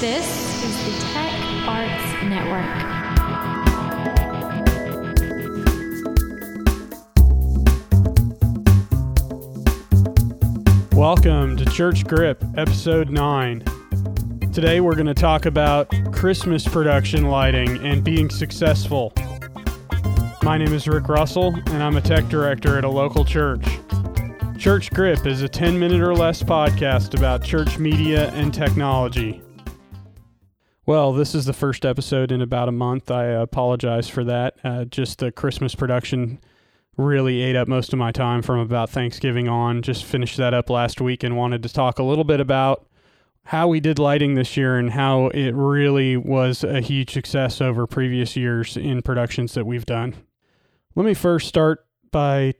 This is the Tech Arts Network. Welcome to Church Grip, Episode 9. Today we're going to talk about Christmas production lighting and being successful. My name is Rick Russell, and I'm a tech director at a local church. Church Grip is a 10 minute or less podcast about church media and technology. Well, this is the first episode in about a month. I apologize for that. Uh, just the Christmas production really ate up most of my time from about Thanksgiving on. Just finished that up last week and wanted to talk a little bit about how we did lighting this year and how it really was a huge success over previous years in productions that we've done. Let me first start by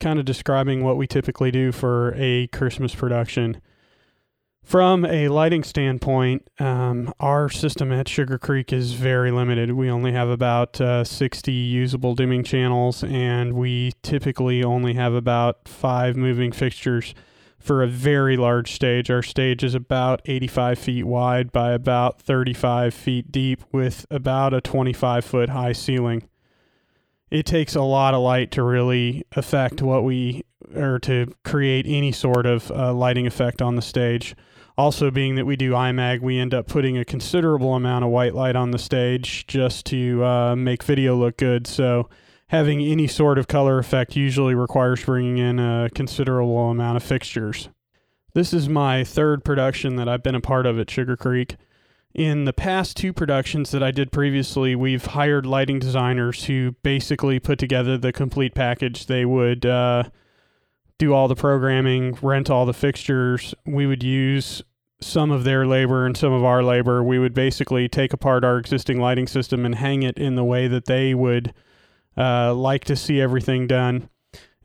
kind of describing what we typically do for a Christmas production. From a lighting standpoint, um, our system at Sugar Creek is very limited. We only have about uh, 60 usable dimming channels, and we typically only have about five moving fixtures for a very large stage. Our stage is about 85 feet wide by about 35 feet deep with about a 25 foot high ceiling. It takes a lot of light to really affect what we, or to create any sort of uh, lighting effect on the stage. Also, being that we do IMAG, we end up putting a considerable amount of white light on the stage just to uh, make video look good. So, having any sort of color effect usually requires bringing in a considerable amount of fixtures. This is my third production that I've been a part of at Sugar Creek. In the past two productions that I did previously, we've hired lighting designers who basically put together the complete package. They would uh, do all the programming, rent all the fixtures. We would use some of their labor and some of our labor. We would basically take apart our existing lighting system and hang it in the way that they would uh, like to see everything done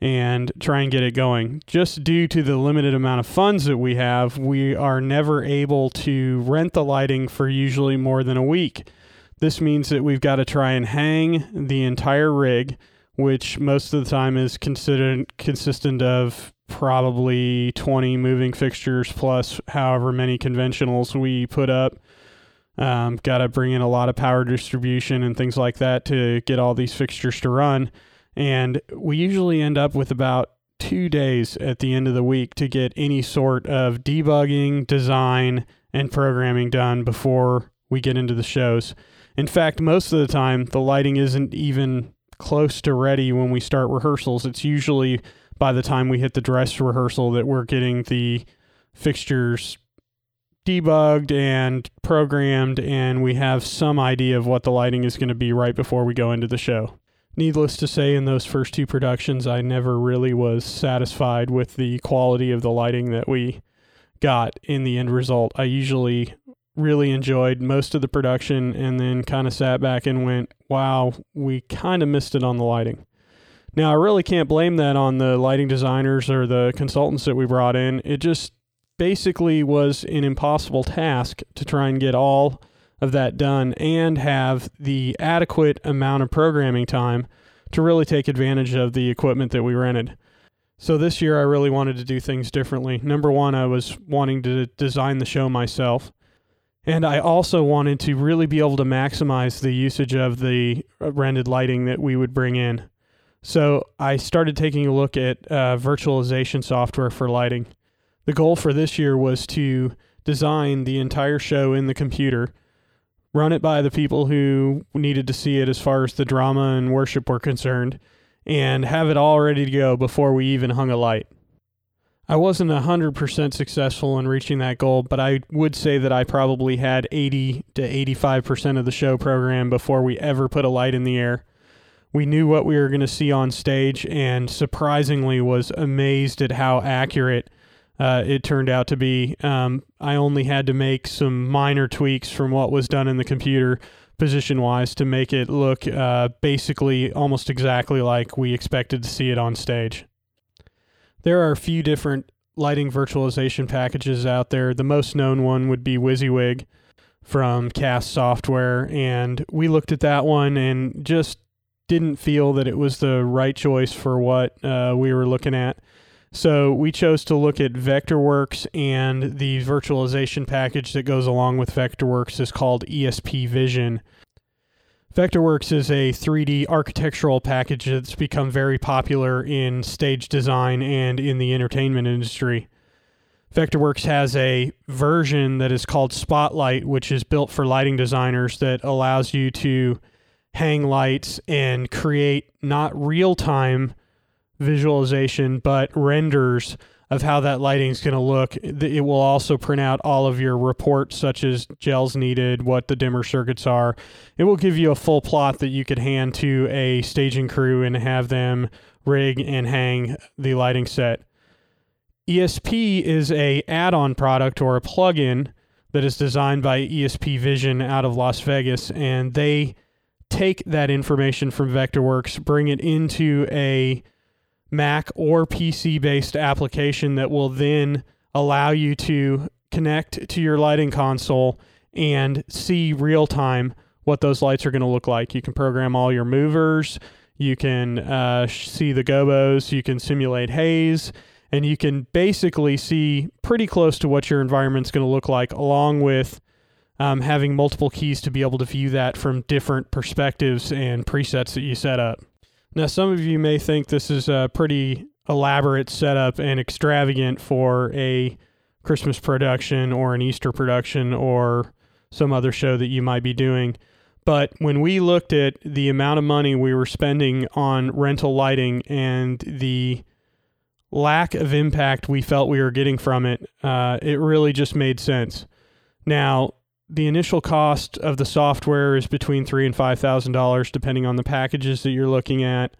and try and get it going. Just due to the limited amount of funds that we have, we are never able to rent the lighting for usually more than a week. This means that we've got to try and hang the entire rig which most of the time is considered consistent of probably 20 moving fixtures plus however many conventionals we put up. Um, Got to bring in a lot of power distribution and things like that to get all these fixtures to run. And we usually end up with about two days at the end of the week to get any sort of debugging, design, and programming done before we get into the shows. In fact, most of the time, the lighting isn't even close to ready when we start rehearsals. It's usually by the time we hit the dress rehearsal that we're getting the fixtures debugged and programmed, and we have some idea of what the lighting is going to be right before we go into the show. Needless to say, in those first two productions, I never really was satisfied with the quality of the lighting that we got in the end result. I usually really enjoyed most of the production and then kind of sat back and went, wow, we kind of missed it on the lighting. Now, I really can't blame that on the lighting designers or the consultants that we brought in. It just basically was an impossible task to try and get all of that done and have the adequate amount of programming time to really take advantage of the equipment that we rented. So this year, I really wanted to do things differently. Number one, I was wanting to design the show myself. And I also wanted to really be able to maximize the usage of the rented lighting that we would bring in. So I started taking a look at uh, virtualization software for lighting. The goal for this year was to design the entire show in the computer, run it by the people who needed to see it as far as the drama and worship were concerned, and have it all ready to go before we even hung a light. I wasn't 100% successful in reaching that goal, but I would say that I probably had 80 to 85% of the show program before we ever put a light in the air. We knew what we were going to see on stage and surprisingly was amazed at how accurate uh, it turned out to be. Um, I only had to make some minor tweaks from what was done in the computer position wise to make it look uh, basically almost exactly like we expected to see it on stage. There are a few different lighting virtualization packages out there. The most known one would be WYSIWYG from Cast Software, and we looked at that one and just didn't feel that it was the right choice for what uh, we were looking at. So we chose to look at Vectorworks, and the virtualization package that goes along with Vectorworks is called ESP Vision. Vectorworks is a 3D architectural package that's become very popular in stage design and in the entertainment industry. Vectorworks has a version that is called Spotlight, which is built for lighting designers that allows you to hang lights and create not real time visualization, but renders of how that lighting is going to look. It will also print out all of your reports, such as gels needed, what the dimmer circuits are. It will give you a full plot that you could hand to a staging crew and have them rig and hang the lighting set. ESP is a add-on product or a plug-in that is designed by ESP Vision out of Las Vegas, and they take that information from Vectorworks, bring it into a Mac or PC based application that will then allow you to connect to your lighting console and see real time what those lights are going to look like. You can program all your movers, you can uh, see the gobos, you can simulate haze, and you can basically see pretty close to what your environment's going to look like, along with um, having multiple keys to be able to view that from different perspectives and presets that you set up. Now, some of you may think this is a pretty elaborate setup and extravagant for a Christmas production or an Easter production or some other show that you might be doing. But when we looked at the amount of money we were spending on rental lighting and the lack of impact we felt we were getting from it, uh, it really just made sense. Now, the initial cost of the software is between three and five thousand dollars, depending on the packages that you're looking at.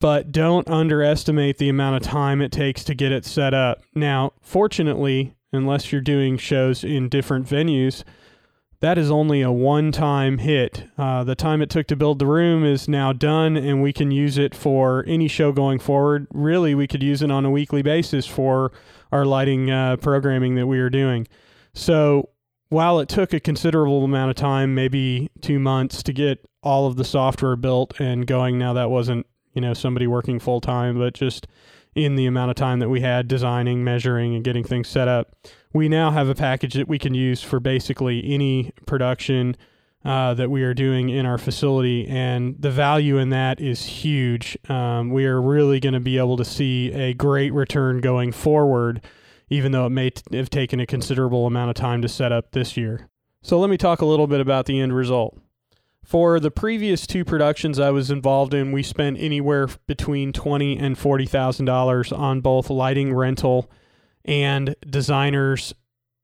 But don't underestimate the amount of time it takes to get it set up. Now, fortunately, unless you're doing shows in different venues, that is only a one-time hit. Uh, the time it took to build the room is now done, and we can use it for any show going forward. Really, we could use it on a weekly basis for our lighting uh, programming that we are doing. So while it took a considerable amount of time, maybe two months to get all of the software built and going, now that wasn't, you know, somebody working full time, but just in the amount of time that we had designing, measuring, and getting things set up, we now have a package that we can use for basically any production uh, that we are doing in our facility. And the value in that is huge. Um, we are really going to be able to see a great return going forward even though it may t- have taken a considerable amount of time to set up this year. So let me talk a little bit about the end result. For the previous two productions I was involved in, we spent anywhere between twenty and forty thousand dollars on both lighting rental and designers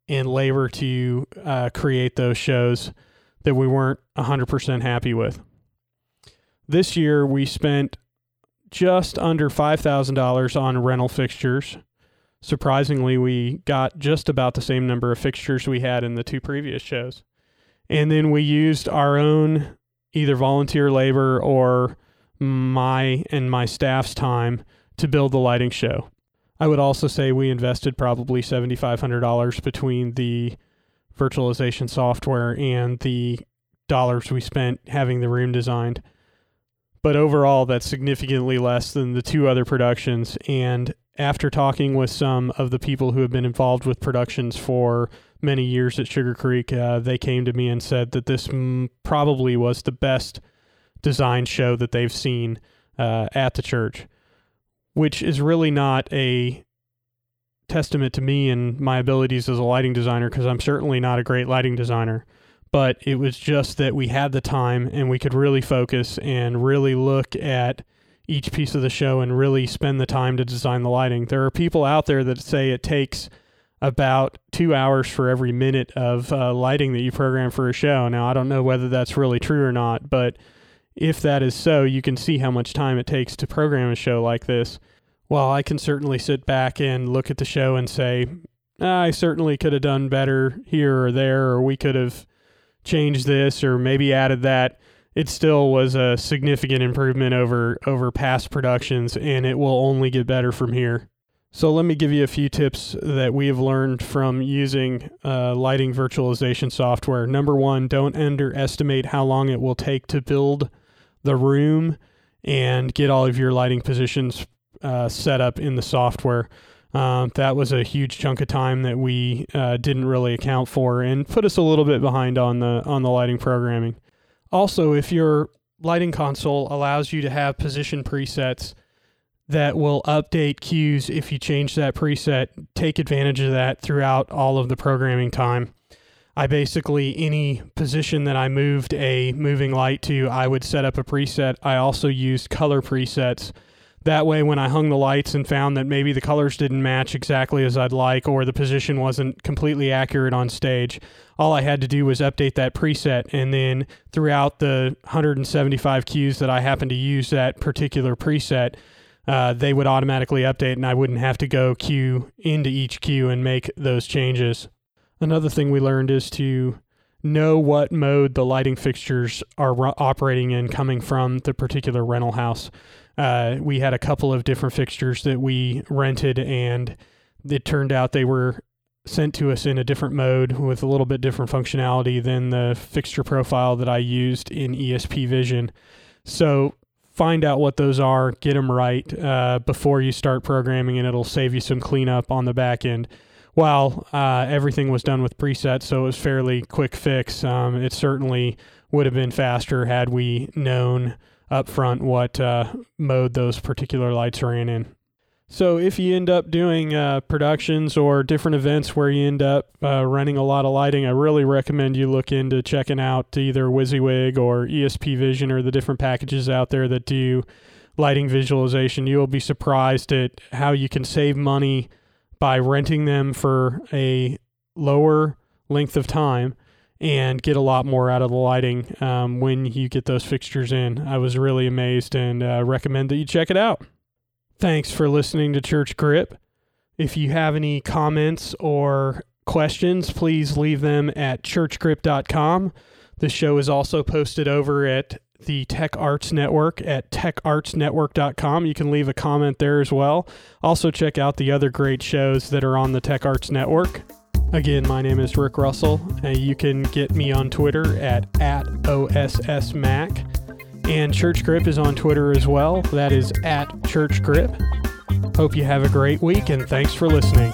and labor to uh, create those shows that we weren't hundred percent happy with. This year we spent just under five thousand dollars on rental fixtures surprisingly, we got just about the same number of fixtures we had in the two previous shows. And then we used our own either volunteer labor or my and my staff's time to build the lighting show. I would also say we invested probably $7,500 between the virtualization software and the dollars we spent having the room designed. But overall, that's significantly less than the two other productions. And after talking with some of the people who have been involved with productions for many years at Sugar Creek, uh, they came to me and said that this m- probably was the best design show that they've seen uh, at the church, which is really not a testament to me and my abilities as a lighting designer because I'm certainly not a great lighting designer. But it was just that we had the time and we could really focus and really look at each piece of the show and really spend the time to design the lighting. There are people out there that say it takes about two hours for every minute of uh, lighting that you program for a show. Now, I don't know whether that's really true or not, but if that is so, you can see how much time it takes to program a show like this. Well, I can certainly sit back and look at the show and say, I certainly could have done better here or there, or we could have changed this or maybe added that it still was a significant improvement over over past productions and it will only get better from here. So let me give you a few tips that we have learned from using uh, lighting virtualization software. Number one, don't underestimate how long it will take to build the room and get all of your lighting positions uh, setup in the software. Um, that was a huge chunk of time that we uh, didn't really account for and put us a little bit behind on the on the lighting programming. Also, if your lighting console allows you to have position presets that will update cues if you change that preset, take advantage of that throughout all of the programming time. I basically, any position that I moved a moving light to, I would set up a preset. I also used color presets that way, when I hung the lights and found that maybe the colors didn't match exactly as I'd like or the position wasn't completely accurate on stage, all I had to do was update that preset. And then throughout the 175 cues that I happened to use that particular preset, uh, they would automatically update and I wouldn't have to go cue into each cue and make those changes. Another thing we learned is to know what mode the lighting fixtures are operating in coming from the particular rental house. Uh, we had a couple of different fixtures that we rented, and it turned out they were sent to us in a different mode with a little bit different functionality than the fixture profile that I used in ESP Vision. So find out what those are, get them right uh, before you start programming, and it'll save you some cleanup on the back end. While uh, everything was done with presets, so it was fairly quick fix, um, it certainly would have been faster had we known up front what uh, mode those particular lights are in. So if you end up doing uh, productions or different events where you end up uh, running a lot of lighting, I really recommend you look into checking out either WYSIWYG or ESP Vision or the different packages out there that do lighting visualization. You will be surprised at how you can save money by renting them for a lower length of time and get a lot more out of the lighting um, when you get those fixtures in. I was really amazed and uh, recommend that you check it out. Thanks for listening to Church Grip. If you have any comments or questions, please leave them at churchgrip.com. The show is also posted over at the Tech Arts Network at techartsnetwork.com. You can leave a comment there as well. Also, check out the other great shows that are on the Tech Arts Network. Again, my name is Rick Russell. Uh, you can get me on Twitter at, at OSSMac. And Church Grip is on Twitter as well. That is at Church Grip. Hope you have a great week and thanks for listening.